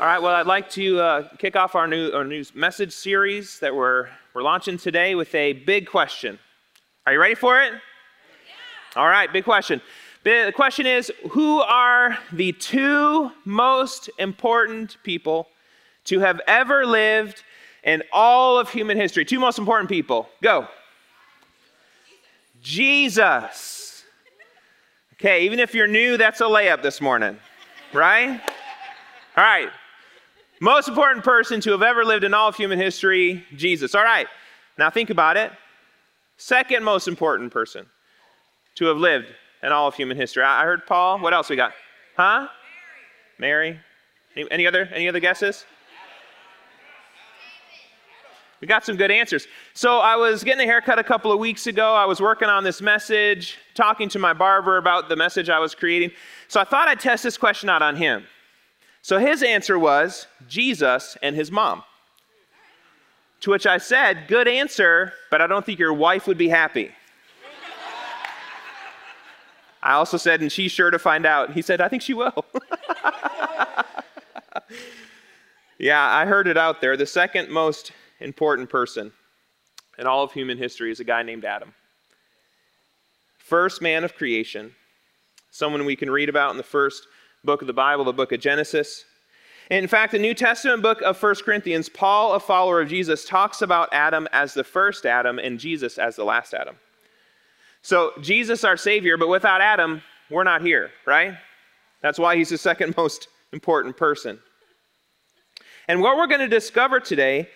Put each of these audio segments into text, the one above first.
All right, well, I'd like to uh, kick off our new, our new message series that we're, we're launching today with a big question. Are you ready for it? Yeah. All right, big question. The question is Who are the two most important people to have ever lived in all of human history? Two most important people. Go. Jesus. Okay, even if you're new, that's a layup this morning, right? All right. Most important person to have ever lived in all of human history, Jesus. All right. Now think about it. Second most important person to have lived in all of human history. I heard Paul. What else we got? Huh? Mary. Any, any other any other guesses? We got some good answers. So I was getting a haircut a couple of weeks ago. I was working on this message, talking to my barber about the message I was creating. So I thought I'd test this question out on him. So his answer was Jesus and his mom. To which I said, Good answer, but I don't think your wife would be happy. I also said, And she's sure to find out. He said, I think she will. yeah, I heard it out there. The second most important person in all of human history is a guy named Adam. First man of creation, someone we can read about in the first book of the Bible, the book of Genesis. In fact, the New Testament book of 1 Corinthians, Paul, a follower of Jesus, talks about Adam as the first Adam and Jesus as the last Adam. So, Jesus, our Savior, but without Adam, we're not here, right? That's why he's the second most important person. And what we're going to discover today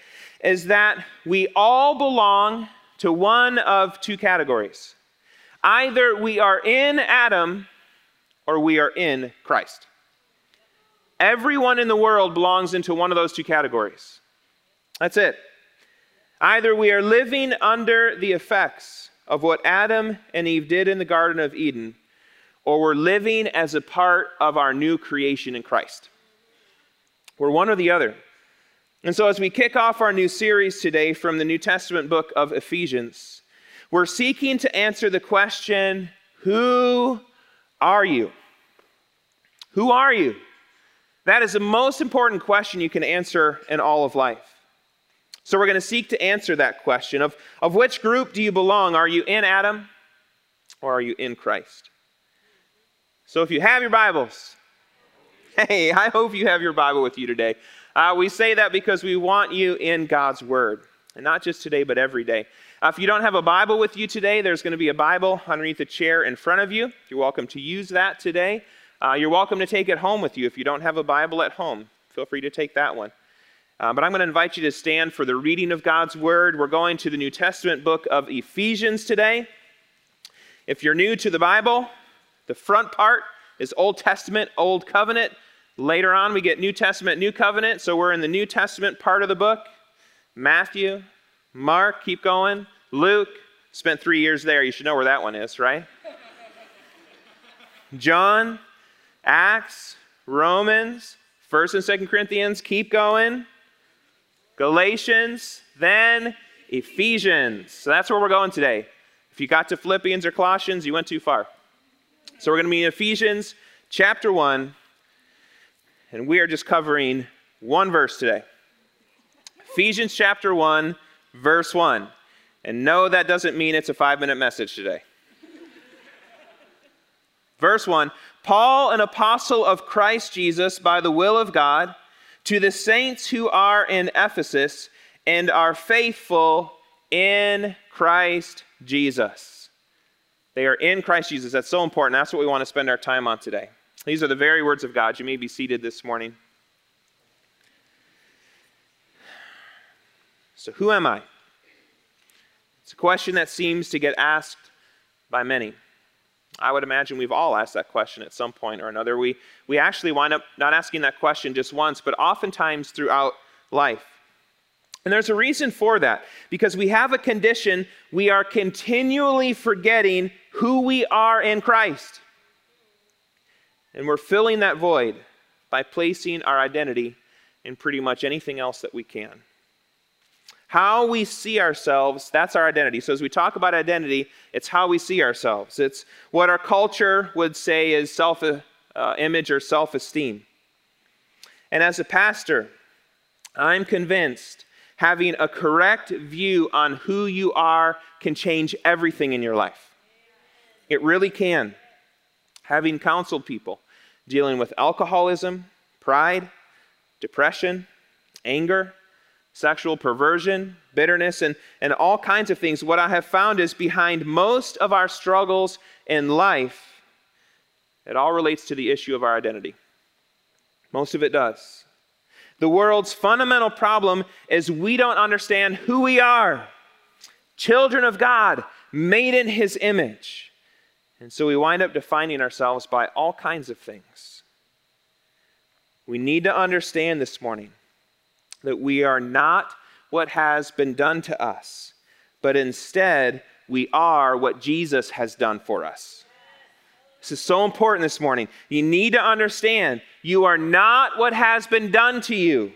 is that we all belong to one of two categories. Either we are in Adam or we are in Christ. Everyone in the world belongs into one of those two categories. That's it. Either we are living under the effects of what Adam and Eve did in the Garden of Eden, or we're living as a part of our new creation in Christ. We're one or the other. And so, as we kick off our new series today from the New Testament book of Ephesians, we're seeking to answer the question Who are you? Who are you? That is the most important question you can answer in all of life. So we're going to seek to answer that question of, of which group do you belong? Are you in Adam or are you in Christ? So if you have your Bibles, hey, I hope you have your Bible with you today. Uh, we say that because we want you in God's Word, and not just today, but every day. Uh, if you don't have a Bible with you today, there's going to be a Bible underneath the chair in front of you. You're welcome to use that today. Uh, you're welcome to take it home with you. If you don't have a Bible at home, feel free to take that one. Uh, but I'm going to invite you to stand for the reading of God's Word. We're going to the New Testament book of Ephesians today. If you're new to the Bible, the front part is Old Testament, Old Covenant. Later on, we get New Testament, New Covenant. So we're in the New Testament part of the book. Matthew, Mark, keep going. Luke, spent three years there. You should know where that one is, right? John, Acts, Romans, 1st and 2nd Corinthians, keep going. Galatians, then Ephesians. So that's where we're going today. If you got to Philippians or Colossians, you went too far. So we're going to be in Ephesians chapter 1, and we are just covering one verse today. Ephesians chapter 1, verse 1. And no, that doesn't mean it's a five minute message today. verse 1 Paul, an apostle of Christ Jesus by the will of God, to the saints who are in Ephesus and are faithful in Christ Jesus. They are in Christ Jesus. That's so important. That's what we want to spend our time on today. These are the very words of God. You may be seated this morning. So, who am I? It's a question that seems to get asked by many. I would imagine we've all asked that question at some point or another. We, we actually wind up not asking that question just once, but oftentimes throughout life. And there's a reason for that because we have a condition, we are continually forgetting who we are in Christ. And we're filling that void by placing our identity in pretty much anything else that we can. How we see ourselves, that's our identity. So, as we talk about identity, it's how we see ourselves. It's what our culture would say is self uh, image or self esteem. And as a pastor, I'm convinced having a correct view on who you are can change everything in your life. It really can. Having counseled people dealing with alcoholism, pride, depression, anger, sexual perversion, bitterness, and, and all kinds of things, what I have found is behind most of our struggles in life, it all relates to the issue of our identity. Most of it does. The world's fundamental problem is we don't understand who we are. Children of God, made in His image. And so we wind up defining ourselves by all kinds of things. We need to understand this morning that we are not what has been done to us, but instead we are what Jesus has done for us. This is so important this morning. You need to understand you are not what has been done to you.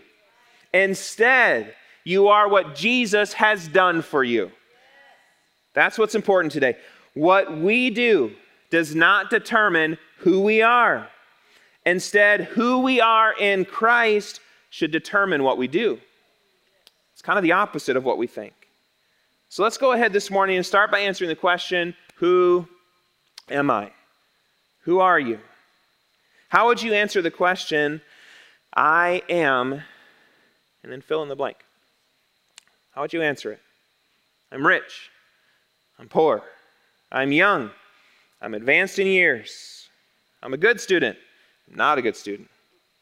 Instead, you are what Jesus has done for you. That's what's important today. What we do does not determine who we are. Instead, who we are in Christ should determine what we do. It's kind of the opposite of what we think. So let's go ahead this morning and start by answering the question Who am I? Who are you? How would you answer the question, I am, and then fill in the blank? How would you answer it? I'm rich. I'm poor. I'm young. I'm advanced in years. I'm a good student. I'm not a good student.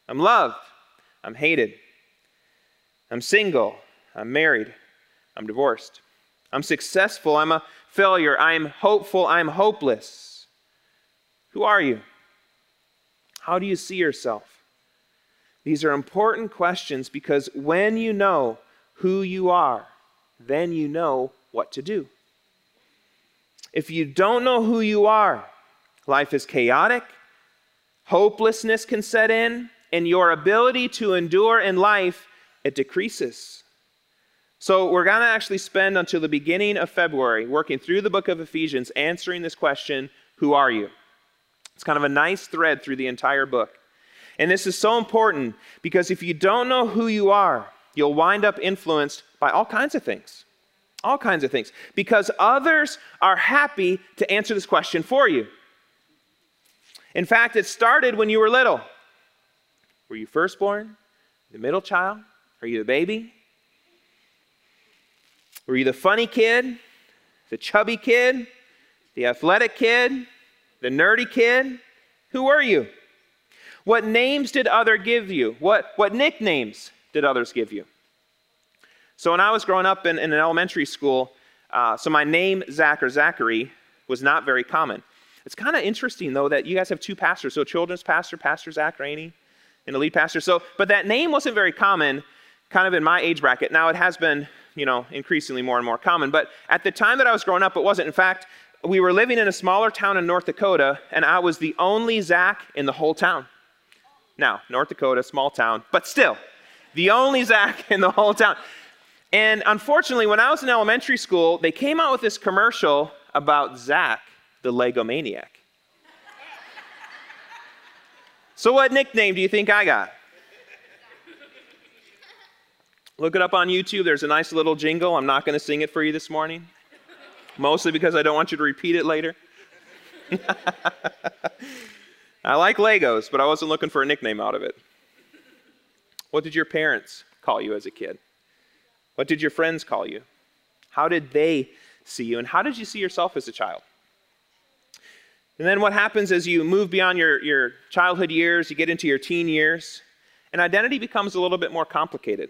I'm loved. I'm hated. I'm single. I'm married. I'm divorced. I'm successful. I'm a failure. I'm hopeful. I'm hopeless. Who are you? How do you see yourself? These are important questions because when you know who you are, then you know what to do. If you don't know who you are, life is chaotic, hopelessness can set in, and your ability to endure in life, it decreases. So, we're going to actually spend until the beginning of February working through the book of Ephesians, answering this question Who are you? It's kind of a nice thread through the entire book. And this is so important because if you don't know who you are, you'll wind up influenced by all kinds of things. All kinds of things. Because others are happy to answer this question for you. In fact, it started when you were little. Were you firstborn? The middle child? Are you the baby? Were you the funny kid? The chubby kid? The athletic kid? The nerdy kid? Who were you? What names did other give you? What, what nicknames did others give you? So when I was growing up in, in an elementary school, uh, so my name, Zach or Zachary, was not very common. It's kind of interesting, though, that you guys have two pastors. So children's pastor, Pastor Zach Rainey and a lead pastor. So, but that name wasn't very common kind of in my age bracket. Now it has been, you know, increasingly more and more common. But at the time that I was growing up, it wasn't. In fact, we were living in a smaller town in North Dakota, and I was the only Zach in the whole town. Now, North Dakota, small town, but still, the only Zach in the whole town. And unfortunately, when I was in elementary school, they came out with this commercial about Zach, the Lego maniac. So, what nickname do you think I got? Look it up on YouTube. There's a nice little jingle. I'm not going to sing it for you this morning, mostly because I don't want you to repeat it later. I like Legos, but I wasn't looking for a nickname out of it. What did your parents call you as a kid? What did your friends call you? How did they see you? And how did you see yourself as a child? And then what happens as you move beyond your, your childhood years, you get into your teen years, and identity becomes a little bit more complicated.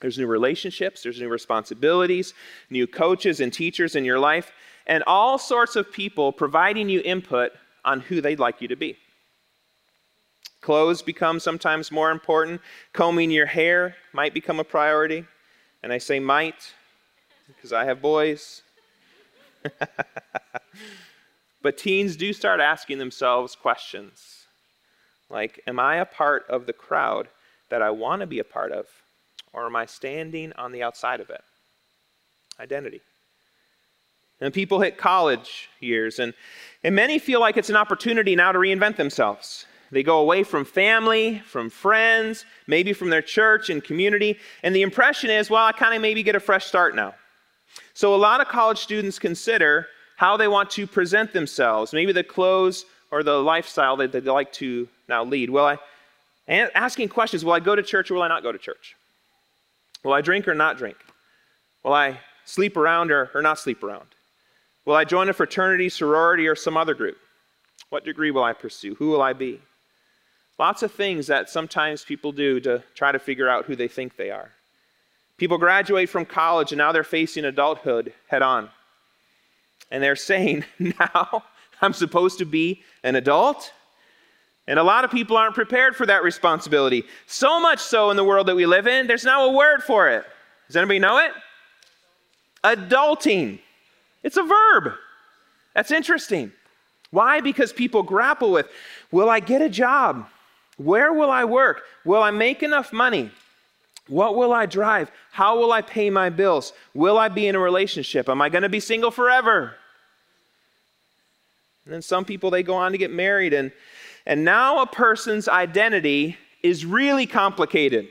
There's new relationships, there's new responsibilities, new coaches and teachers in your life, and all sorts of people providing you input on who they'd like you to be. Clothes become sometimes more important. Combing your hair might become a priority. And I say might because I have boys. but teens do start asking themselves questions like, Am I a part of the crowd that I want to be a part of? Or am I standing on the outside of it? Identity. And people hit college years, and, and many feel like it's an opportunity now to reinvent themselves. They go away from family, from friends, maybe from their church and community, and the impression is, well, I kind of maybe get a fresh start now. So a lot of college students consider how they want to present themselves, maybe the clothes or the lifestyle that they like to now lead. Will I, asking questions, will I go to church or will I not go to church? Will I drink or not drink? Will I sleep around or, or not sleep around? Will I join a fraternity, sorority, or some other group? What degree will I pursue? Who will I be? Lots of things that sometimes people do to try to figure out who they think they are. People graduate from college and now they're facing adulthood head on. And they're saying, now I'm supposed to be an adult? And a lot of people aren't prepared for that responsibility. So much so in the world that we live in, there's now a word for it. Does anybody know it? Adulting. It's a verb. That's interesting. Why? Because people grapple with will I get a job? Where will I work? Will I make enough money? What will I drive? How will I pay my bills? Will I be in a relationship? Am I going to be single forever? And then some people they go on to get married and and now a person's identity is really complicated.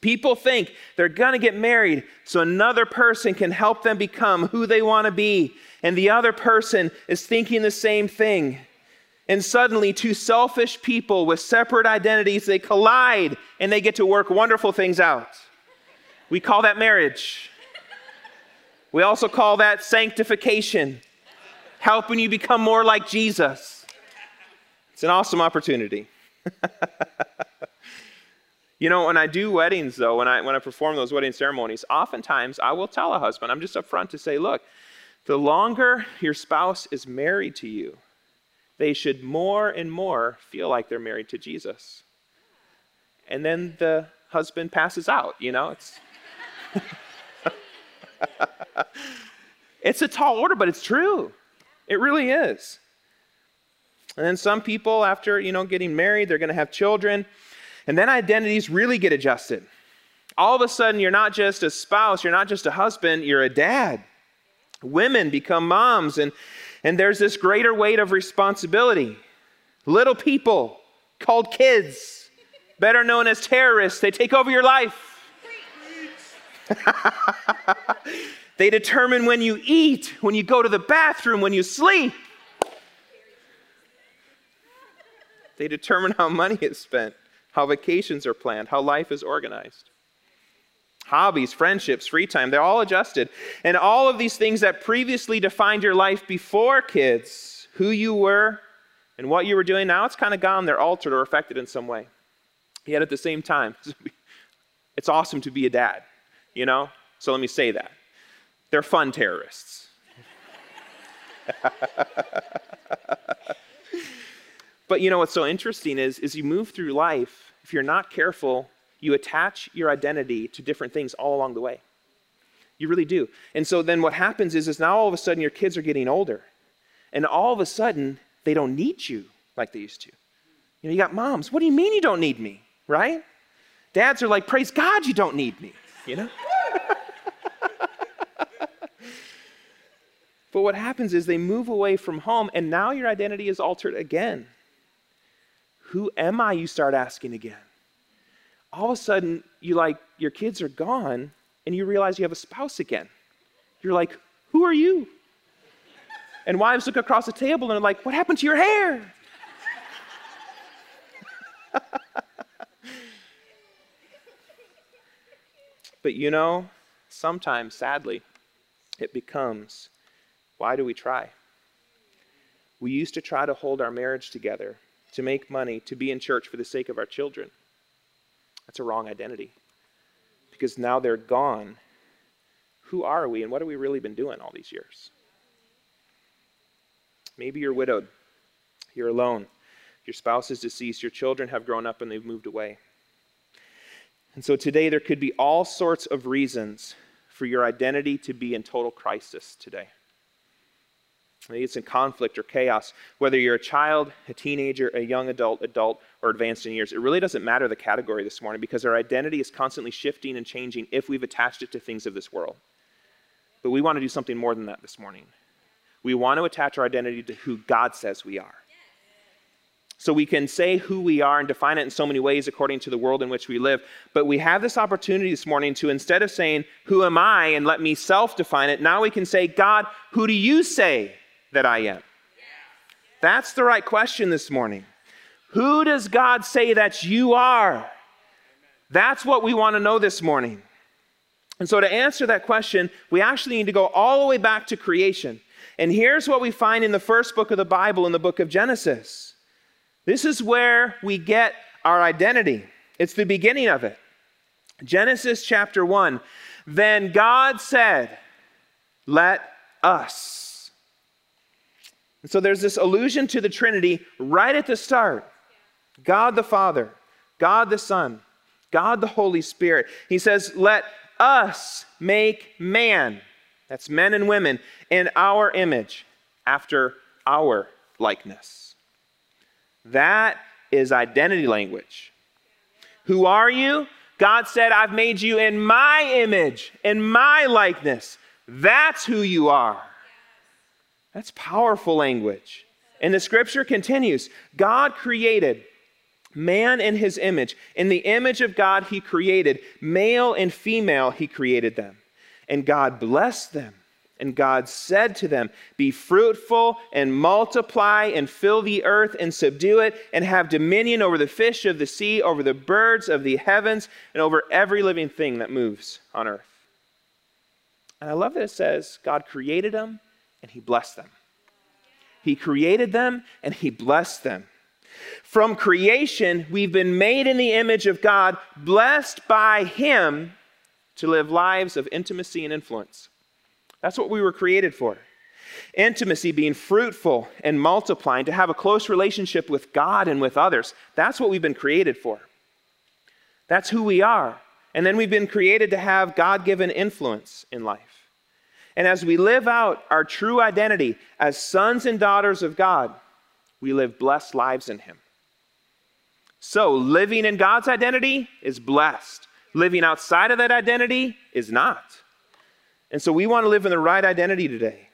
People think they're going to get married so another person can help them become who they want to be. And the other person is thinking the same thing. And suddenly, two selfish people with separate identities, they collide and they get to work wonderful things out. We call that marriage. We also call that sanctification, helping you become more like Jesus. It's an awesome opportunity. You know, when I do weddings, though, when I, when I perform those wedding ceremonies, oftentimes I will tell a husband, I'm just upfront to say, look, the longer your spouse is married to you, they should more and more feel like they're married to Jesus. And then the husband passes out, you know? It's, it's a tall order, but it's true. It really is. And then some people, after, you know, getting married, they're going to have children and then identities really get adjusted. All of a sudden, you're not just a spouse, you're not just a husband, you're a dad. Women become moms, and, and there's this greater weight of responsibility. Little people called kids, better known as terrorists, they take over your life. they determine when you eat, when you go to the bathroom, when you sleep. They determine how money is spent how vacations are planned, how life is organized. Hobbies, friendships, free time, they're all adjusted. And all of these things that previously defined your life before kids, who you were and what you were doing, now it's kind of gone. They're altered or affected in some way. Yet at the same time, it's awesome to be a dad, you know? So let me say that. They're fun terrorists. But you know what's so interesting is, is you move through life, if you're not careful, you attach your identity to different things all along the way. You really do. And so then what happens is, is now all of a sudden your kids are getting older. And all of a sudden, they don't need you like they used to. You know, you got moms, what do you mean you don't need me? Right? Dads are like, praise God you don't need me, you know? But what happens is they move away from home, and now your identity is altered again. Who am I? You start asking again. All of a sudden, you like, your kids are gone, and you realize you have a spouse again. You're like, Who are you? And wives look across the table and are like, What happened to your hair? but you know, sometimes, sadly, it becomes why do we try? We used to try to hold our marriage together to make money, to be in church for the sake of our children. That's a wrong identity. Because now they're gone. Who are we and what have we really been doing all these years? Maybe you're widowed, you're alone, your spouse is deceased, your children have grown up and they've moved away. And so today there could be all sorts of reasons for your identity to be in total crisis today. It's in conflict or chaos. Whether you're a child, a teenager, a young adult, adult, or advanced in years, it really doesn't matter the category this morning because our identity is constantly shifting and changing if we've attached it to things of this world. But we want to do something more than that this morning. We want to attach our identity to who God says we are. So we can say who we are and define it in so many ways according to the world in which we live. But we have this opportunity this morning to instead of saying, Who am I? and let me self define it, now we can say, God, who do you say that I am? That's the right question this morning. Who does God say that you are? That's what we want to know this morning. And so, to answer that question, we actually need to go all the way back to creation. And here's what we find in the first book of the Bible, in the book of Genesis. This is where we get our identity, it's the beginning of it. Genesis chapter 1. Then God said, Let us. And so there's this allusion to the Trinity right at the start God the Father, God the Son, God the Holy Spirit. He says, Let us make man, that's men and women, in our image, after our likeness. That is identity language. Who are you? God said, I've made you in my image, in my likeness. That's who you are. That's powerful language. And the scripture continues God created man in his image. In the image of God, he created male and female, he created them. And God blessed them. And God said to them, Be fruitful and multiply and fill the earth and subdue it and have dominion over the fish of the sea, over the birds of the heavens, and over every living thing that moves on earth. And I love that it says God created them and He blessed them. He created them and He blessed them. From creation, we've been made in the image of God, blessed by Him to live lives of intimacy and influence. That's what we were created for. Intimacy, being fruitful and multiplying, to have a close relationship with God and with others. That's what we've been created for. That's who we are. And then we've been created to have God given influence in life. And as we live out our true identity as sons and daughters of God, we live blessed lives in Him. So, living in God's identity is blessed. Living outside of that identity is not. And so we want to live in the right identity today.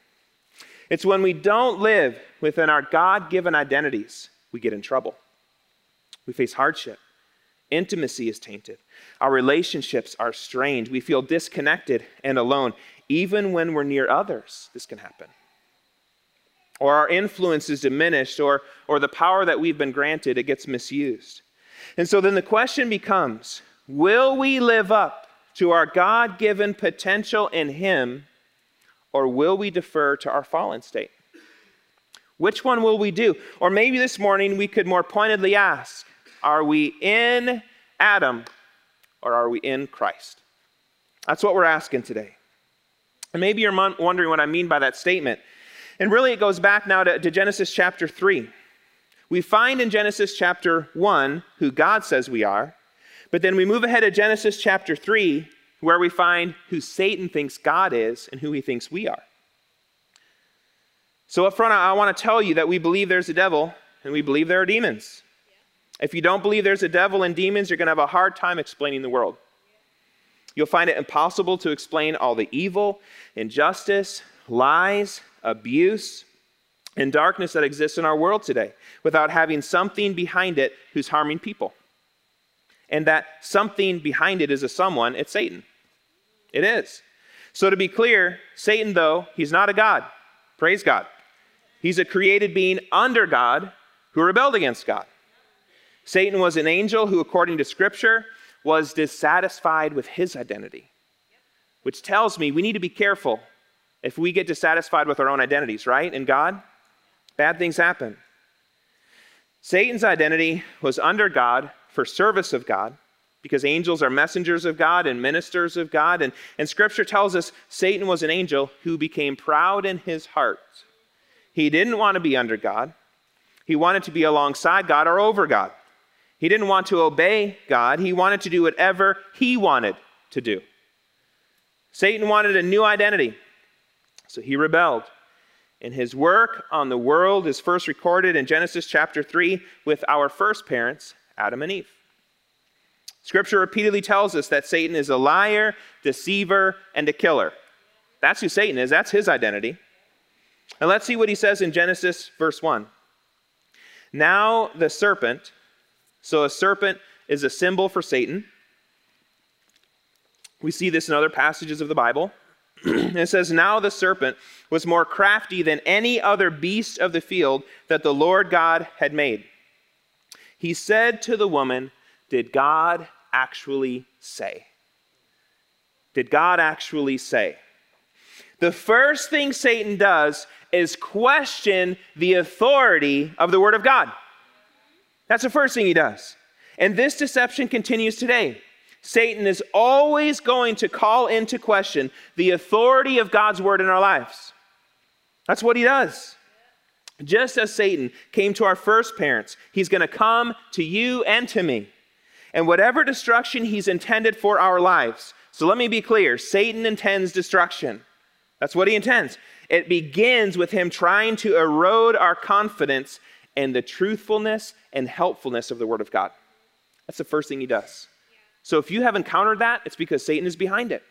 It's when we don't live within our God given identities, we get in trouble. We face hardship. Intimacy is tainted. Our relationships are strained. We feel disconnected and alone. Even when we're near others, this can happen. Or our influence is diminished, or, or the power that we've been granted, it gets misused. And so then the question becomes will we live up to our God given potential in Him, or will we defer to our fallen state? Which one will we do? Or maybe this morning we could more pointedly ask Are we in Adam or are we in Christ? That's what we're asking today. And maybe you're wondering what I mean by that statement. And really, it goes back now to, to Genesis chapter 3. We find in Genesis chapter 1 who God says we are, but then we move ahead to Genesis chapter 3, where we find who Satan thinks God is and who he thinks we are. So, up front, I want to tell you that we believe there's a devil and we believe there are demons. If you don't believe there's a devil and demons, you're going to have a hard time explaining the world. You'll find it impossible to explain all the evil, injustice, lies, abuse, and darkness that exists in our world today without having something behind it who's harming people and that something behind it is a someone, it's Satan. It is. So, to be clear, Satan, though, he's not a God. Praise God. He's a created being under God who rebelled against God. Satan was an angel who, according to Scripture, was dissatisfied with his identity, which tells me we need to be careful if we get dissatisfied with our own identities, right? In God, bad things happen. Satan's identity was under God for service of God, because angels are messengers of God and ministers of God. And, and scripture tells us Satan was an angel who became proud in his heart. He didn't want to be under God, he wanted to be alongside God or over God. He didn't want to obey God, he wanted to do whatever he wanted to do. Satan wanted a new identity, so he rebelled. And his work on the world is first recorded in Genesis chapter 3 with our first parents, Adam and Eve. Scripture repeatedly tells us that Satan is a liar, deceiver, and a killer. That's who Satan is, that's his identity. And let's see what he says in Genesis, verse 1. Now the serpent, so a serpent is a symbol for Satan. We see this in other passages of the Bible. it says, Now the serpent was more crafty than any other beast of the field that the Lord God had made. He said to the woman, Did God actually say? Did God actually say? The first thing Satan does is question the authority of the Word of God. That's the first thing he does. And this deception continues today. Satan is always going to call into question the authority of God's Word in our lives. That's what he does. Just as Satan came to our first parents, he's going to come to you and to me. And whatever destruction he's intended for our lives. So let me be clear Satan intends destruction. That's what he intends. It begins with him trying to erode our confidence in the truthfulness and helpfulness of the Word of God. That's the first thing he does. So if you have encountered that, it's because Satan is behind it.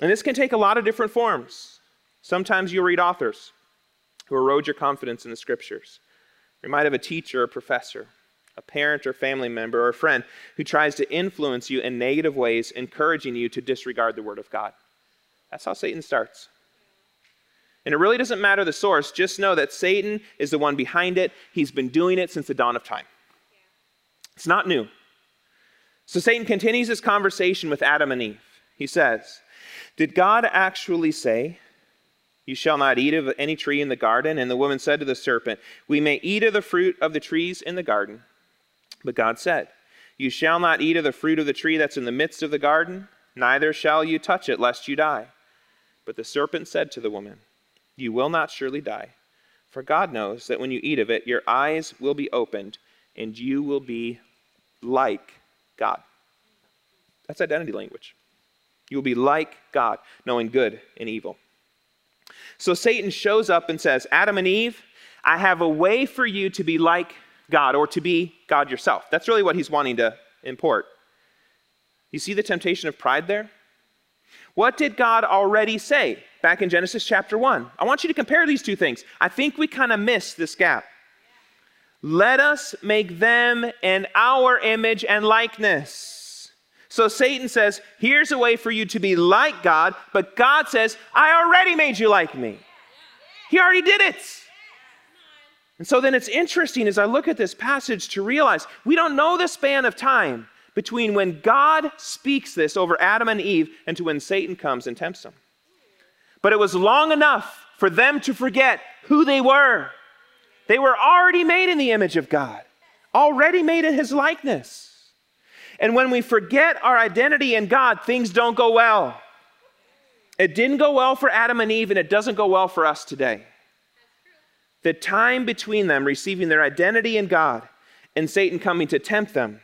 And this can take a lot of different forms. Sometimes you'll read authors who erode your confidence in the scriptures. You might have a teacher or professor, a parent or family member or a friend who tries to influence you in negative ways, encouraging you to disregard the Word of God. That's how Satan starts. And it really doesn't matter the source, just know that Satan is the one behind it. He's been doing it since the dawn of time. It's not new. So Satan continues his conversation with Adam and Eve. He says, Did God actually say, You shall not eat of any tree in the garden? And the woman said to the serpent, We may eat of the fruit of the trees in the garden. But God said, You shall not eat of the fruit of the tree that's in the midst of the garden, neither shall you touch it, lest you die. But the serpent said to the woman, you will not surely die. For God knows that when you eat of it, your eyes will be opened, and you will be like God. That's identity language. You will be like God, knowing good and evil. So Satan shows up and says, Adam and Eve, I have a way for you to be like God or to be God yourself. That's really what he's wanting to import. You see the temptation of pride there? What did God already say back in Genesis chapter 1? I want you to compare these two things. I think we kind of miss this gap. Let us make them in our image and likeness. So Satan says, Here's a way for you to be like God, but God says, I already made you like me. He already did it. And so then it's interesting as I look at this passage to realize we don't know the span of time between when God speaks this over Adam and Eve and to when Satan comes and tempts them. But it was long enough for them to forget who they were. They were already made in the image of God, already made in his likeness. And when we forget our identity in God, things don't go well. It didn't go well for Adam and Eve, and it doesn't go well for us today. The time between them receiving their identity in God and Satan coming to tempt them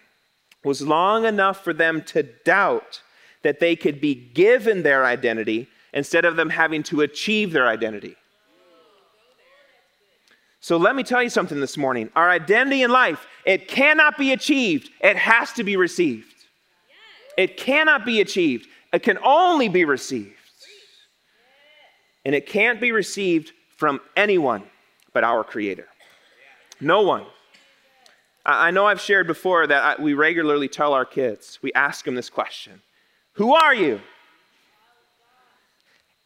was long enough for them to doubt that they could be given their identity instead of them having to achieve their identity. So let me tell you something this morning. Our identity in life, it cannot be achieved, it has to be received. It cannot be achieved, it can only be received. And it can't be received from anyone but our Creator. No one. I know I've shared before that we regularly tell our kids, we ask them this question Who are you?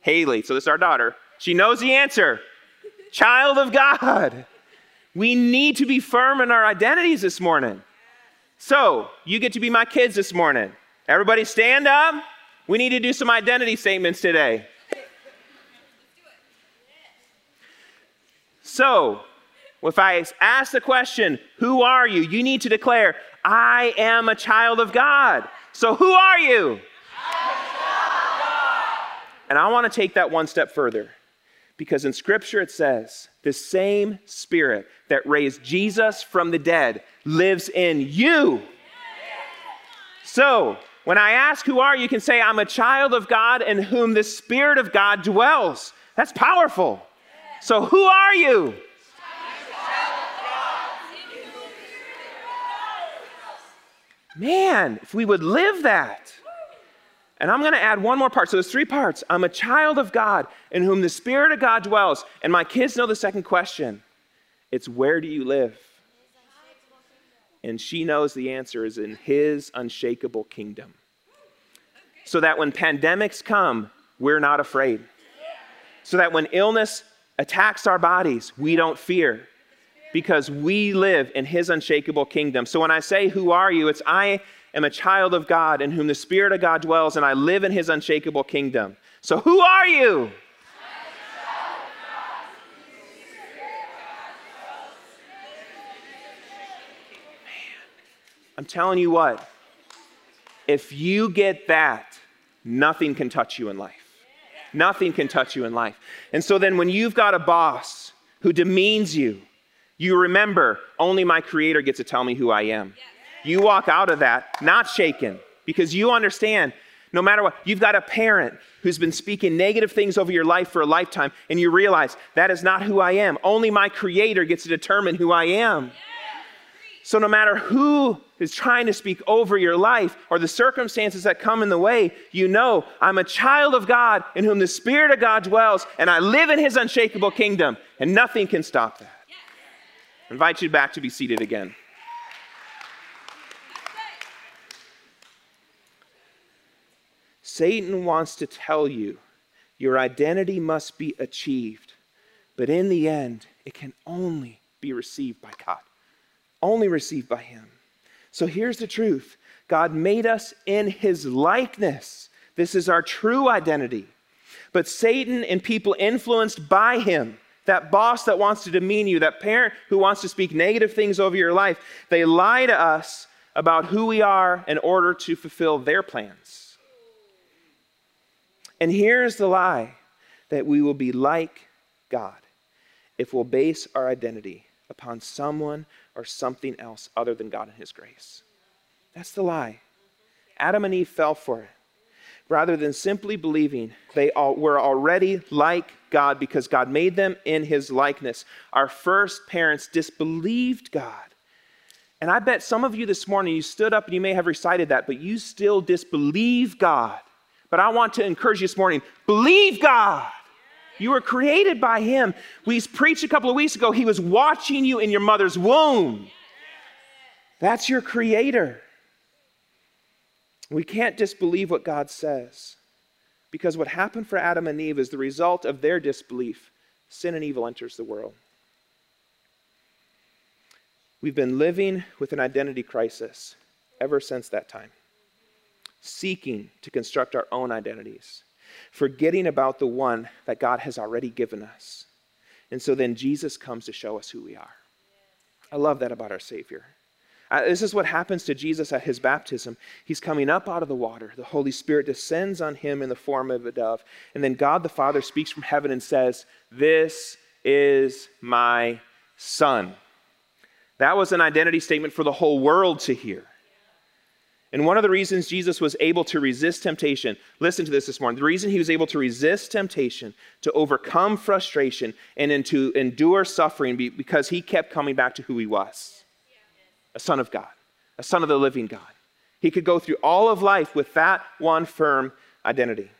Haley, so this is our daughter, she knows the answer child of God. We need to be firm in our identities this morning. So, you get to be my kids this morning. Everybody stand up. We need to do some identity statements today. So, if I ask the question, Who are you? you need to declare, I am a child of God. So, who are you? And I want to take that one step further Because in Scripture it says, the same Spirit that raised Jesus from the dead lives in you. So, when I ask, Who are you? can say, I'm a child of God in whom the Spirit of God dwells. That's powerful. So, who are you? Man, if we would live that. And I'm going to add one more part. So there's three parts. I'm a child of God in whom the Spirit of God dwells. And my kids know the second question it's where do you live? And she knows the answer is in His unshakable kingdom. So that when pandemics come, we're not afraid. So that when illness attacks our bodies, we don't fear because we live in his unshakable kingdom. So when I say, Who are you? it's I am a child of God in whom the Spirit of God dwells, and I live in his unshakable kingdom. So who are you? I'm telling you what, if you get that, nothing can touch you in life. Nothing can touch you in life. And so then when you've got a boss who demeans you, you remember, only my creator gets to tell me who I am. You walk out of that not shaken because you understand no matter what, you've got a parent who's been speaking negative things over your life for a lifetime, and you realize that is not who I am. Only my creator gets to determine who I am. So, no matter who is trying to speak over your life or the circumstances that come in the way, you know I'm a child of God in whom the Spirit of God dwells, and I live in His unshakable kingdom, and nothing can stop that. I invite you back to be seated again. Satan wants to tell you your identity must be achieved, but in the end, it can only be received by God, only received by Him. So here's the truth God made us in His likeness. This is our true identity. But Satan and people influenced by Him that boss that wants to demean you, that parent who wants to speak negative things over your life, they lie to us about who we are in order to fulfill their plans. And here's the lie that we will be like God if we'll base our identity upon someone or something else other than God and His grace. That's the lie. Adam and Eve fell for it rather than simply believing they all, were already like God because God made them in his likeness. Our first parents disbelieved God. And I bet some of you this morning, you stood up and you may have recited that, but you still disbelieve God. But I want to encourage you this morning believe God. You were created by Him. We preached a couple of weeks ago, He was watching you in your mother's womb. That's your Creator. We can't disbelieve what God says because what happened for Adam and Eve is the result of their disbelief. Sin and evil enters the world. We've been living with an identity crisis ever since that time, seeking to construct our own identities, forgetting about the one that God has already given us. And so then Jesus comes to show us who we are. I love that about our Savior. Uh, this is what happens to Jesus at his baptism. He's coming up out of the water. The Holy Spirit descends on him in the form of a dove. And then God the Father speaks from heaven and says, This is my Son. That was an identity statement for the whole world to hear. And one of the reasons Jesus was able to resist temptation, listen to this this morning. The reason he was able to resist temptation, to overcome frustration, and then to endure suffering because he kept coming back to who he was a son of God, a son of the living God. He could go through all of life with that one firm identity.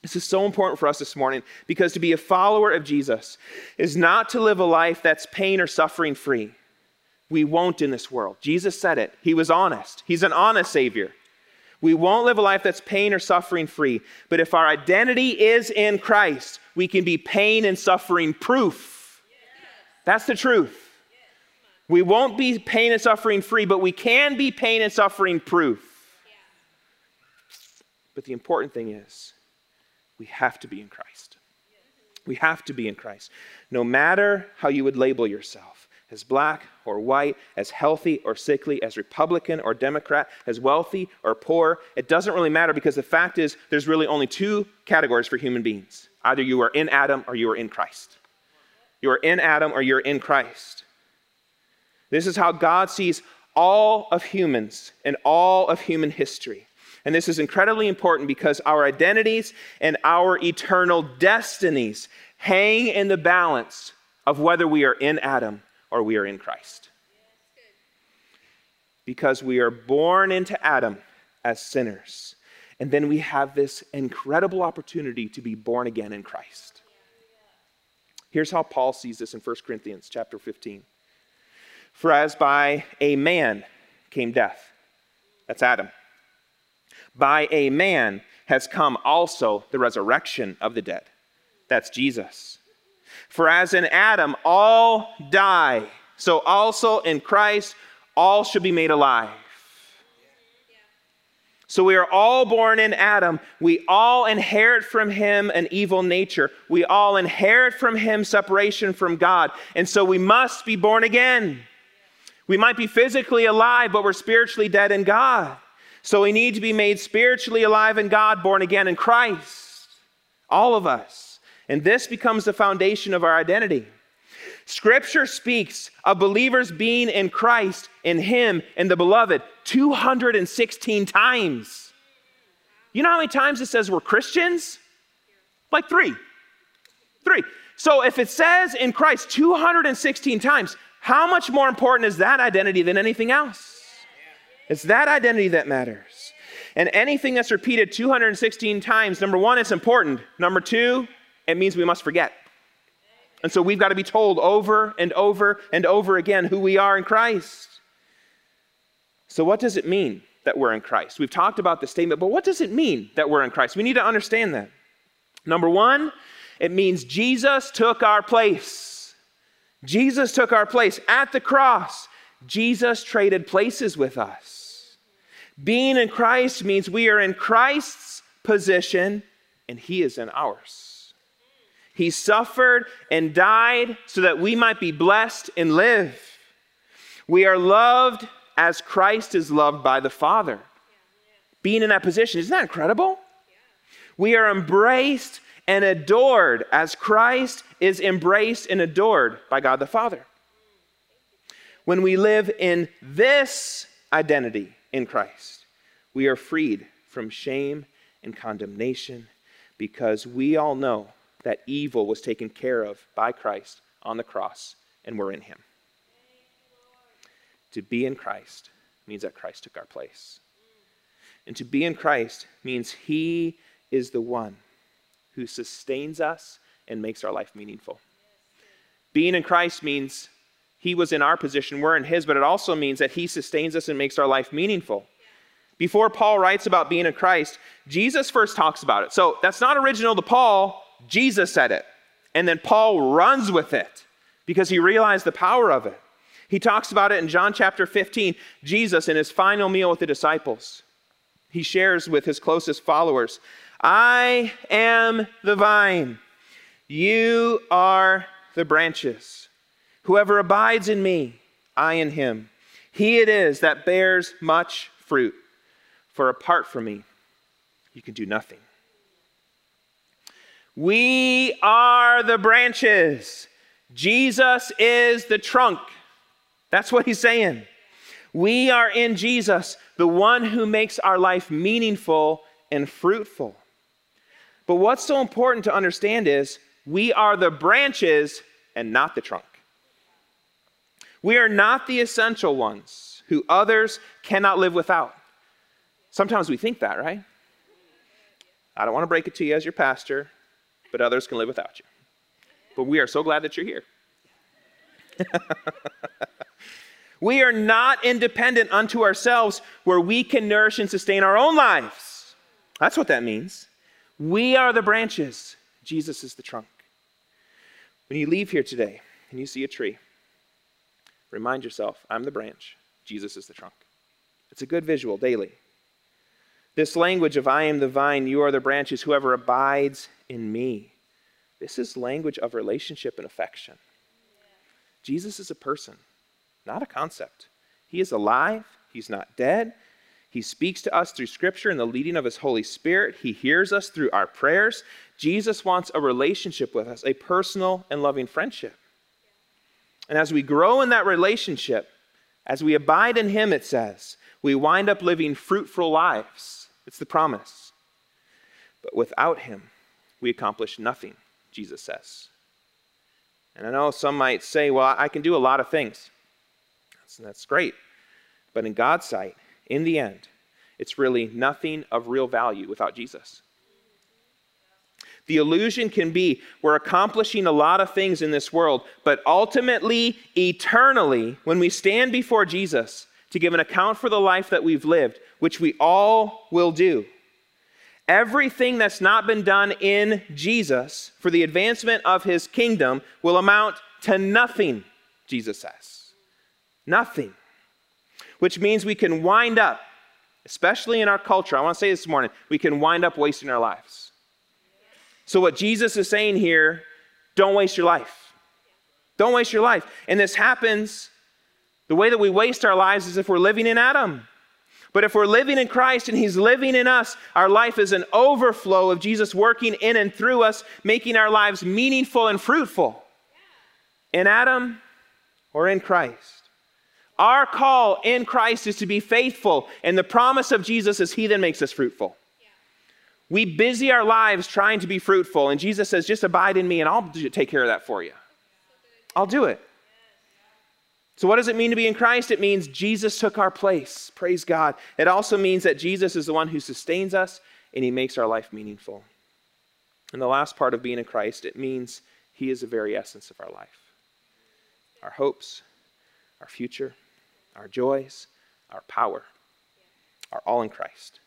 This is so important for us this morning because to be a follower of Jesus is not to live a life that's pain or suffering free. We won't in this world. Jesus said it. He was honest. He's an honest Savior. We won't live a life that's pain or suffering free. But if our identity is in Christ, we can be pain and suffering proof. That's the truth. We won't be pain and suffering free, but we can be pain and suffering proof. But the important thing is, we have to be in Christ. We have to be in Christ. No matter how you would label yourself as black or white, as healthy or sickly, as Republican or Democrat, as wealthy or poor, it doesn't really matter because the fact is there's really only two categories for human beings Either you are in Adam or you are in Christ. You are in Adam or you're in Christ. This is how God sees all of humans and all of human history. And this is incredibly important because our identities and our eternal destinies hang in the balance of whether we are in Adam or we are in Christ. Because we are born into Adam as sinners. And then we have this incredible opportunity to be born again in Christ. Here's how Paul sees this in 1 Corinthians chapter 15. For as by a man came death, that's Adam. By a man has come also the resurrection of the dead, that's Jesus. For as in Adam all die, so also in Christ all should be made alive. So we are all born in Adam. We all inherit from him an evil nature. We all inherit from him separation from God. And so we must be born again. We might be physically alive, but we're spiritually dead in God. So we need to be made spiritually alive in God, born again in Christ. All of us. And this becomes the foundation of our identity. Scripture speaks of believers being in Christ, in Him, in the beloved 216 times. You know how many times it says we're Christians? Like three. Three. So if it says in Christ 216 times, how much more important is that identity than anything else? It's that identity that matters. And anything that's repeated 216 times, number one, it's important. Number two, it means we must forget. And so we've got to be told over and over and over again who we are in Christ. So, what does it mean that we're in Christ? We've talked about the statement, but what does it mean that we're in Christ? We need to understand that. Number one, it means Jesus took our place. Jesus took our place at the cross. Jesus traded places with us. Being in Christ means we are in Christ's position and he is in ours. He suffered and died so that we might be blessed and live. We are loved as Christ is loved by the Father. Being in that position, isn't that incredible? We are embraced and adored as Christ is embraced and adored by God the Father. When we live in this identity in Christ, we are freed from shame and condemnation because we all know that evil was taken care of by Christ on the cross, and we're in Him. To be in Christ means that Christ took our place. And to be in Christ means He is the one who sustains us and makes our life meaningful. Being in Christ means He was in our position, we're in His, but it also means that He sustains us and makes our life meaningful. Before Paul writes about being in Christ, Jesus first talks about it. So that's not original to Paul, Jesus said it. And then Paul runs with it because he realized the power of it. He talks about it in John chapter 15. Jesus, in his final meal with the disciples, he shares with his closest followers I am the vine, you are the branches. Whoever abides in me, I in him. He it is that bears much fruit. For apart from me, you can do nothing. We are the branches. Jesus is the trunk. That's what he's saying. We are in Jesus, the one who makes our life meaningful and fruitful. But what's so important to understand is we are the branches and not the trunk. We are not the essential ones who others cannot live without. Sometimes we think that, right? I don't want to break it to you as your pastor but others can live without you. But we are so glad that you're here. we are not independent unto ourselves where we can nourish and sustain our own lives. That's what that means. We are the branches, Jesus is the trunk. When you leave here today and you see a tree, remind yourself I'm the branch, Jesus is the trunk. It's a good visual daily. This language of I am the vine, you are the branches, whoever abides in me. This is language of relationship and affection. Jesus is a person, not a concept. He is alive, he's not dead. He speaks to us through Scripture and the leading of His Holy Spirit. He hears us through our prayers. Jesus wants a relationship with us, a personal and loving friendship. And as we grow in that relationship, as we abide in Him, it says, we wind up living fruitful lives. It's the promise. But without Him, we accomplish nothing, Jesus says. And I know some might say, well, I can do a lot of things. That's, that's great. But in God's sight, in the end, it's really nothing of real value without Jesus. The illusion can be we're accomplishing a lot of things in this world, but ultimately, eternally, when we stand before Jesus to give an account for the life that we've lived, which we all will do, everything that's not been done in Jesus for the advancement of his kingdom will amount to nothing, Jesus says. Nothing. Which means we can wind up especially in our culture, I want to say this morning, we can wind up wasting our lives. So, what Jesus is saying here, don't waste your life. Don't waste your life. And this happens, the way that we waste our lives is if we're living in Adam. But if we're living in Christ and He's living in us, our life is an overflow of Jesus working in and through us, making our lives meaningful and fruitful. In Adam or in Christ. Our call in Christ is to be faithful, and the promise of Jesus is He then makes us fruitful. We busy our lives trying to be fruitful, and Jesus says, Just abide in me, and I'll take care of that for you. I'll do it. So, what does it mean to be in Christ? It means Jesus took our place. Praise God. It also means that Jesus is the one who sustains us and he makes our life meaningful. And the last part of being in Christ, it means he is the very essence of our life. Our hopes, our future, our joys, our power are all in Christ.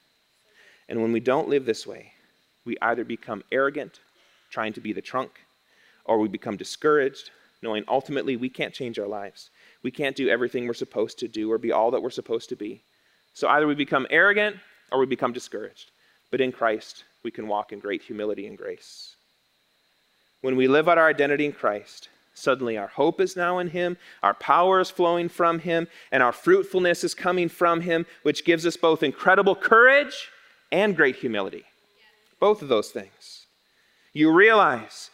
And when we don't live this way, we either become arrogant, trying to be the trunk, or we become discouraged, knowing ultimately we can't change our lives. We can't do everything we're supposed to do or be all that we're supposed to be. So either we become arrogant or we become discouraged. But in Christ, we can walk in great humility and grace. When we live out our identity in Christ, Suddenly, our hope is now in Him, our power is flowing from Him, and our fruitfulness is coming from Him, which gives us both incredible courage and great humility. Both of those things. You realize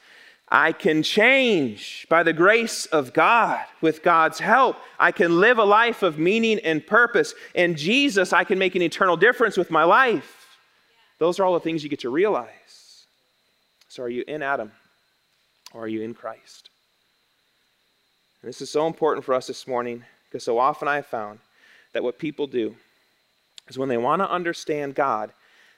I can change by the grace of God with God's help. I can live a life of meaning and purpose. In Jesus, I can make an eternal difference with my life. Those are all the things you get to realize. So, are you in Adam or are you in Christ? And this is so important for us this morning because so often I have found that what people do is when they want to understand God,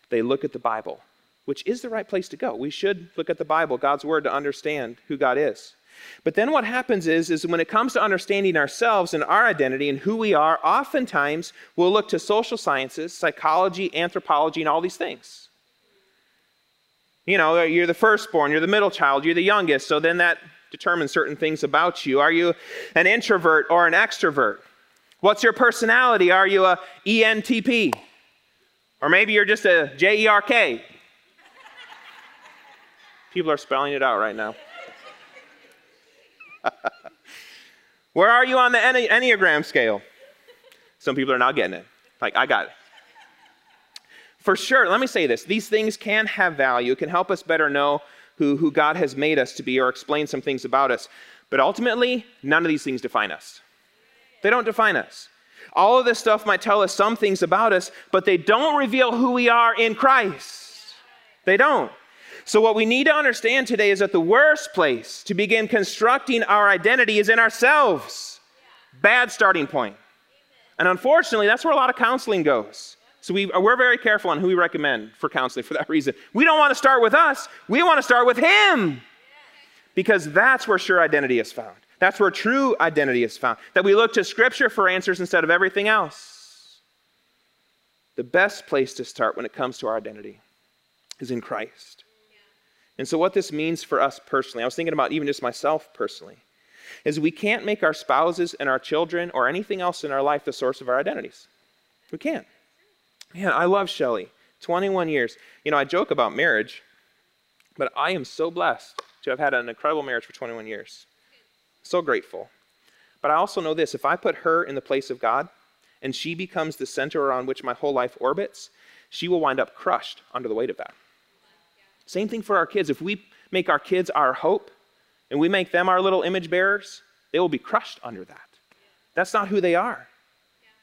they look at the Bible, which is the right place to go. We should look at the Bible, God's Word, to understand who God is. But then what happens is, is when it comes to understanding ourselves and our identity and who we are, oftentimes we'll look to social sciences, psychology, anthropology, and all these things. You know, you're the firstborn, you're the middle child, you're the youngest, so then that determines certain things about you. Are you an introvert or an extrovert? What's your personality? Are you a ENTP? Or maybe you're just a JERK. People are spelling it out right now. Where are you on the Enneagram scale? Some people are not getting it. Like, I got it. For sure, let me say this these things can have value, it can help us better know who, who God has made us to be or explain some things about us. But ultimately, none of these things define us. They don't define us. All of this stuff might tell us some things about us, but they don't reveal who we are in Christ. They don't. So, what we need to understand today is that the worst place to begin constructing our identity is in ourselves. Bad starting point. And unfortunately, that's where a lot of counseling goes. So we, we're very careful on who we recommend for counseling for that reason. We don't want to start with us, we want to start with Him. Because that's where sure identity is found. That's where true identity is found. That we look to Scripture for answers instead of everything else. The best place to start when it comes to our identity is in Christ. And so, what this means for us personally, I was thinking about even just myself personally, is we can't make our spouses and our children or anything else in our life the source of our identities. We can't. Man, I love Shelly. 21 years. You know, I joke about marriage, but I am so blessed to have had an incredible marriage for 21 years. So grateful. But I also know this if I put her in the place of God and she becomes the center around which my whole life orbits, she will wind up crushed under the weight of that. Same thing for our kids. If we make our kids our hope and we make them our little image bearers, they will be crushed under that. That's not who they are.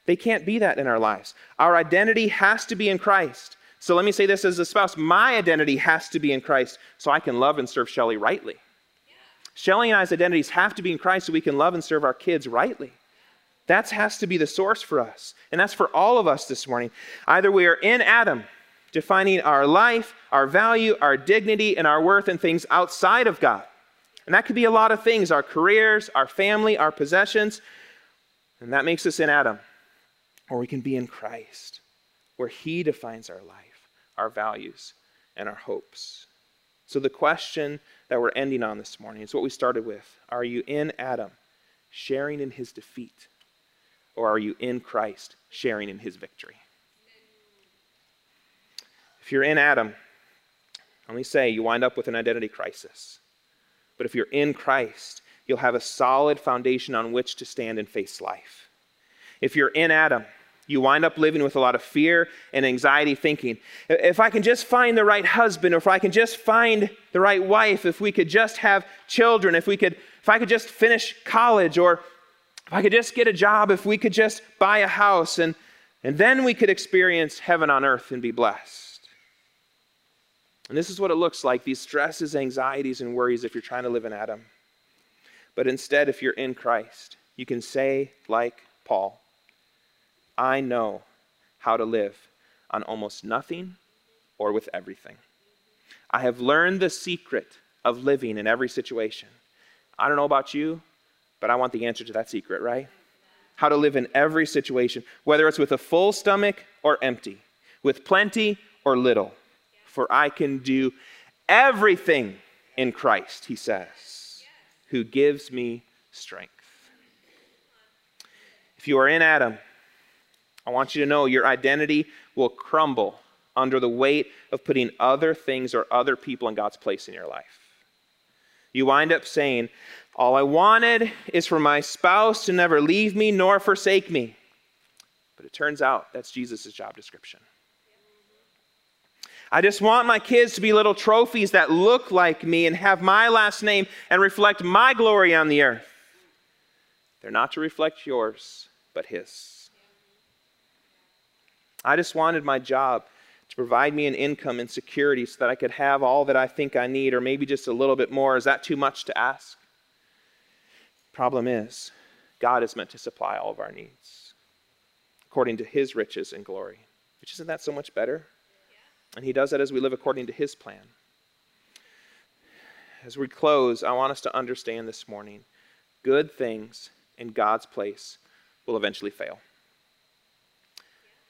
They can't be that in our lives. Our identity has to be in Christ. So let me say this as a spouse my identity has to be in Christ so I can love and serve Shelly rightly. Yeah. Shelly and I's identities have to be in Christ so we can love and serve our kids rightly. That has to be the source for us. And that's for all of us this morning. Either we are in Adam, defining our life, our value, our dignity, and our worth in things outside of God. And that could be a lot of things our careers, our family, our possessions. And that makes us in Adam. Or we can be in Christ, where He defines our life, our values, and our hopes. So the question that we're ending on this morning is what we started with Are you in Adam, sharing in his defeat? Or are you in Christ, sharing in his victory? If you're in Adam, let me say you wind up with an identity crisis. But if you're in Christ, you'll have a solid foundation on which to stand and face life. If you're in Adam, you wind up living with a lot of fear and anxiety, thinking, if I can just find the right husband, or if I can just find the right wife, if we could just have children, if we could, if I could just finish college, or if I could just get a job, if we could just buy a house, and, and then we could experience heaven on earth and be blessed. And this is what it looks like these stresses, anxieties, and worries if you're trying to live in Adam. But instead, if you're in Christ, you can say, like Paul, I know how to live on almost nothing or with everything. I have learned the secret of living in every situation. I don't know about you, but I want the answer to that secret, right? How to live in every situation, whether it's with a full stomach or empty, with plenty or little. For I can do everything in Christ, he says, who gives me strength. If you are in Adam, I want you to know your identity will crumble under the weight of putting other things or other people in God's place in your life. You wind up saying, all I wanted is for my spouse to never leave me nor forsake me. But it turns out that's Jesus' job description. I just want my kids to be little trophies that look like me and have my last name and reflect my glory on the earth. They're not to reflect yours, but His. I just wanted my job to provide me an income and security so that I could have all that I think I need, or maybe just a little bit more. Is that too much to ask? Problem is, God is meant to supply all of our needs according to his riches and glory. Which isn't that so much better? And he does that as we live according to his plan. As we close, I want us to understand this morning good things in God's place will eventually fail.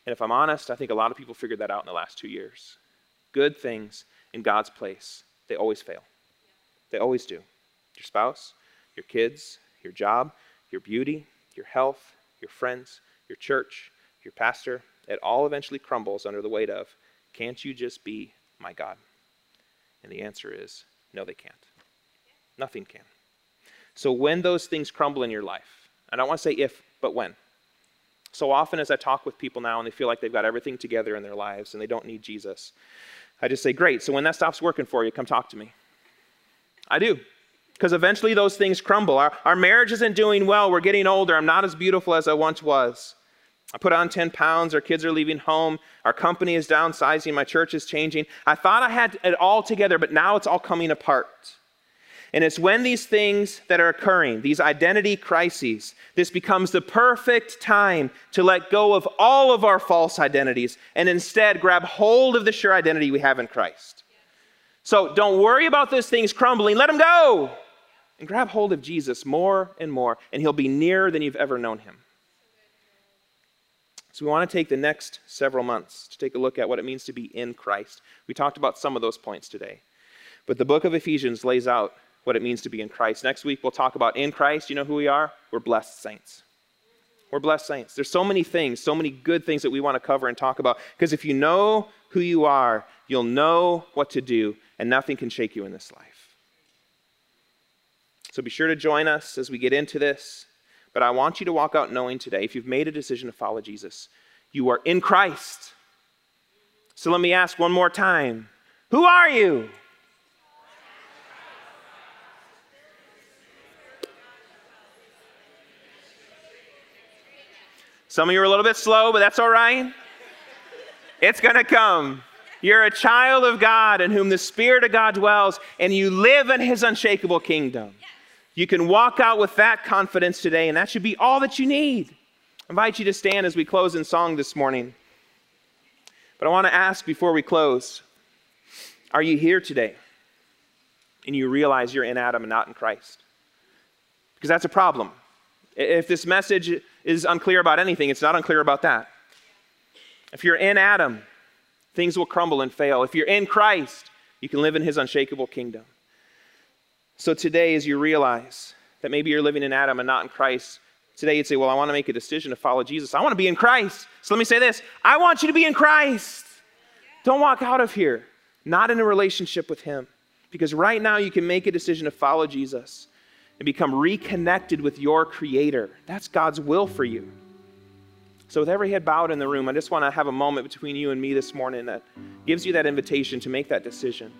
And if I'm honest, I think a lot of people figured that out in the last two years. Good things in God's place, they always fail. They always do. Your spouse, your kids, your job, your beauty, your health, your friends, your church, your pastor, it all eventually crumbles under the weight of, can't you just be my God? And the answer is, no, they can't. Nothing can. So when those things crumble in your life, I don't want to say if, but when. So often, as I talk with people now and they feel like they've got everything together in their lives and they don't need Jesus, I just say, Great, so when that stops working for you, come talk to me. I do because eventually those things crumble. Our, our marriage isn't doing well. We're getting older. I'm not as beautiful as I once was. I put on 10 pounds. Our kids are leaving home. Our company is downsizing. My church is changing. I thought I had it all together, but now it's all coming apart. And it's when these things that are occurring, these identity crises, this becomes the perfect time to let go of all of our false identities and instead grab hold of the sure identity we have in Christ. So don't worry about those things crumbling. Let them go and grab hold of Jesus more and more, and he'll be nearer than you've ever known him. So, we want to take the next several months to take a look at what it means to be in Christ. We talked about some of those points today. But the book of Ephesians lays out what it means to be in Christ. Next week, we'll talk about in Christ. You know who we are? We're blessed saints. We're blessed saints. There's so many things, so many good things that we want to cover and talk about. Because if you know who you are, you'll know what to do, and nothing can shake you in this life. So be sure to join us as we get into this. But I want you to walk out knowing today, if you've made a decision to follow Jesus, you are in Christ. So let me ask one more time Who are you? Some of you are a little bit slow, but that's all right. It's going to come. You're a child of God in whom the Spirit of God dwells, and you live in His unshakable kingdom. You can walk out with that confidence today, and that should be all that you need. I invite you to stand as we close in song this morning. But I want to ask before we close are you here today and you realize you're in Adam and not in Christ? Because that's a problem. If this message is unclear about anything, it's not unclear about that. If you're in Adam, things will crumble and fail. If you're in Christ, you can live in his unshakable kingdom. So today, as you realize that maybe you're living in Adam and not in Christ, today you'd say, Well, I want to make a decision to follow Jesus. I want to be in Christ. So let me say this I want you to be in Christ. Don't walk out of here not in a relationship with him. Because right now you can make a decision to follow Jesus and become reconnected with your Creator. That's God's will for you. So, with every head bowed in the room, I just want to have a moment between you and me this morning that gives you that invitation to make that decision.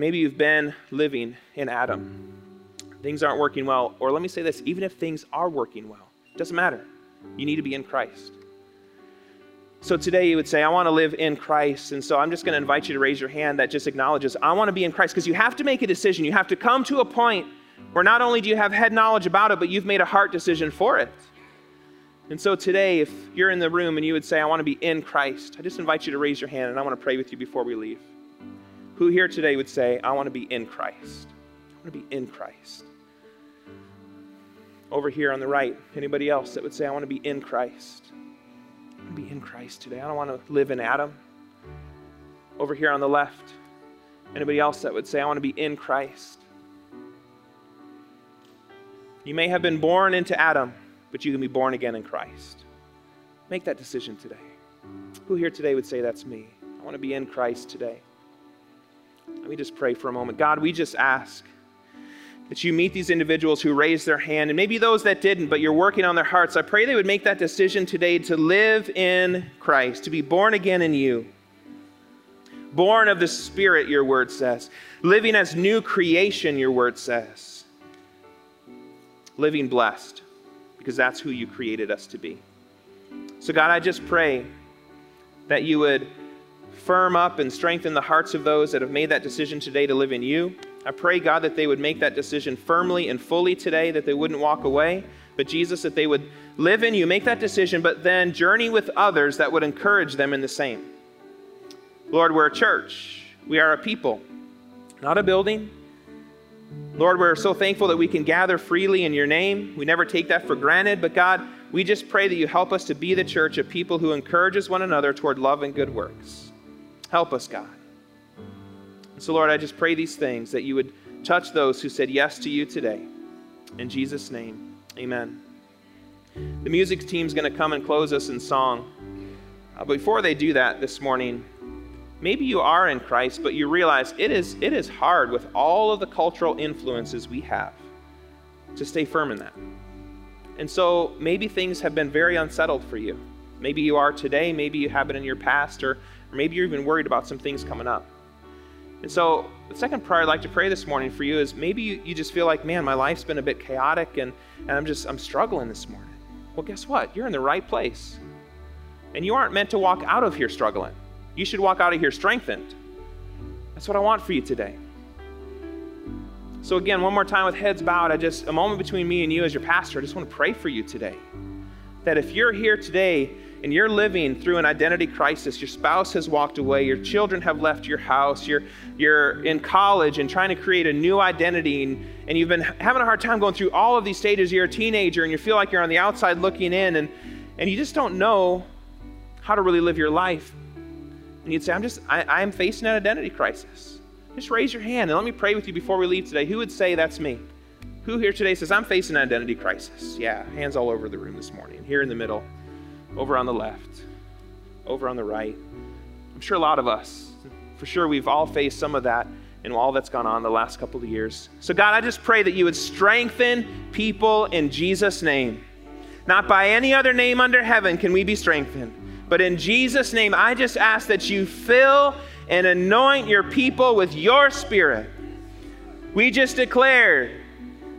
Maybe you've been living in Adam. Things aren't working well. Or let me say this even if things are working well, it doesn't matter. You need to be in Christ. So today you would say, I want to live in Christ. And so I'm just going to invite you to raise your hand that just acknowledges, I want to be in Christ. Because you have to make a decision. You have to come to a point where not only do you have head knowledge about it, but you've made a heart decision for it. And so today, if you're in the room and you would say, I want to be in Christ, I just invite you to raise your hand and I want to pray with you before we leave. Who here today would say, I want to be in Christ? I want to be in Christ. Over here on the right, anybody else that would say, I want to be in Christ? I want to be in Christ today. I don't want to live in Adam. Over here on the left, anybody else that would say, I want to be in Christ? You may have been born into Adam, but you can be born again in Christ. Make that decision today. Who here today would say, That's me? I want to be in Christ today. Let me just pray for a moment. God, we just ask that you meet these individuals who raised their hand, and maybe those that didn't, but you're working on their hearts. I pray they would make that decision today to live in Christ, to be born again in you. Born of the Spirit, your word says. Living as new creation, your word says living blessed because that's who you created us to be. So, God, I just pray that you would firm up and strengthen the hearts of those that have made that decision today to live in you. I pray, God, that they would make that decision firmly and fully today, that they wouldn't walk away. But, Jesus, that they would live in you, make that decision, but then journey with others that would encourage them in the same. Lord, we're a church. We are a people, not a building, Lord, we're so thankful that we can gather freely in your name. We never take that for granted, but God, we just pray that you help us to be the church of people who encourages one another toward love and good works. Help us, God. so, Lord, I just pray these things that you would touch those who said yes to you today. In Jesus' name, amen. The music team's going to come and close us in song. Uh, before they do that this morning, maybe you are in Christ, but you realize it is, it is hard with all of the cultural influences we have to stay firm in that. And so maybe things have been very unsettled for you. Maybe you are today, maybe you have been in your past, or, or maybe you're even worried about some things coming up. And so the second prayer I'd like to pray this morning for you is maybe you, you just feel like, man, my life's been a bit chaotic and, and I'm just I'm struggling this morning. Well, guess what? You're in the right place. And you aren't meant to walk out of here struggling. You should walk out of here strengthened. That's what I want for you today. So, again, one more time with heads bowed, I just, a moment between me and you as your pastor, I just want to pray for you today. That if you're here today and you're living through an identity crisis, your spouse has walked away, your children have left your house, you're, you're in college and trying to create a new identity, and, and you've been having a hard time going through all of these stages, you're a teenager and you feel like you're on the outside looking in, and, and you just don't know how to really live your life and you'd say, I'm just, I, I'm facing an identity crisis. Just raise your hand and let me pray with you before we leave today. Who would say that's me? Who here today says, I'm facing an identity crisis? Yeah, hands all over the room this morning. Here in the middle, over on the left, over on the right. I'm sure a lot of us, for sure, we've all faced some of that. in all that's gone on the last couple of years. So, God, I just pray that you would strengthen people in Jesus' name. Not by any other name under heaven can we be strengthened, but in Jesus' name, I just ask that you fill and anoint your people with your spirit. We just declared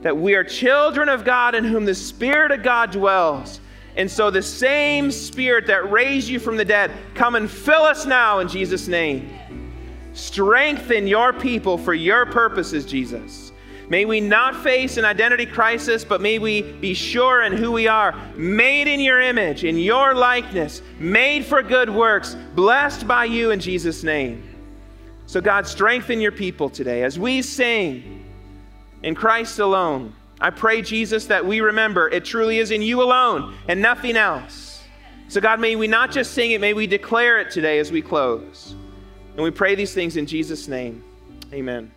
that we are children of God in whom the Spirit of God dwells. And so the same Spirit that raised you from the dead, come and fill us now in Jesus' name. Strengthen your people for your purposes, Jesus. May we not face an identity crisis, but may we be sure in who we are, made in your image, in your likeness, made for good works, blessed by you in Jesus' name. So, God, strengthen your people today as we sing in Christ alone. I pray, Jesus, that we remember it truly is in you alone and nothing else. So, God, may we not just sing it, may we declare it today as we close. And we pray these things in Jesus' name. Amen.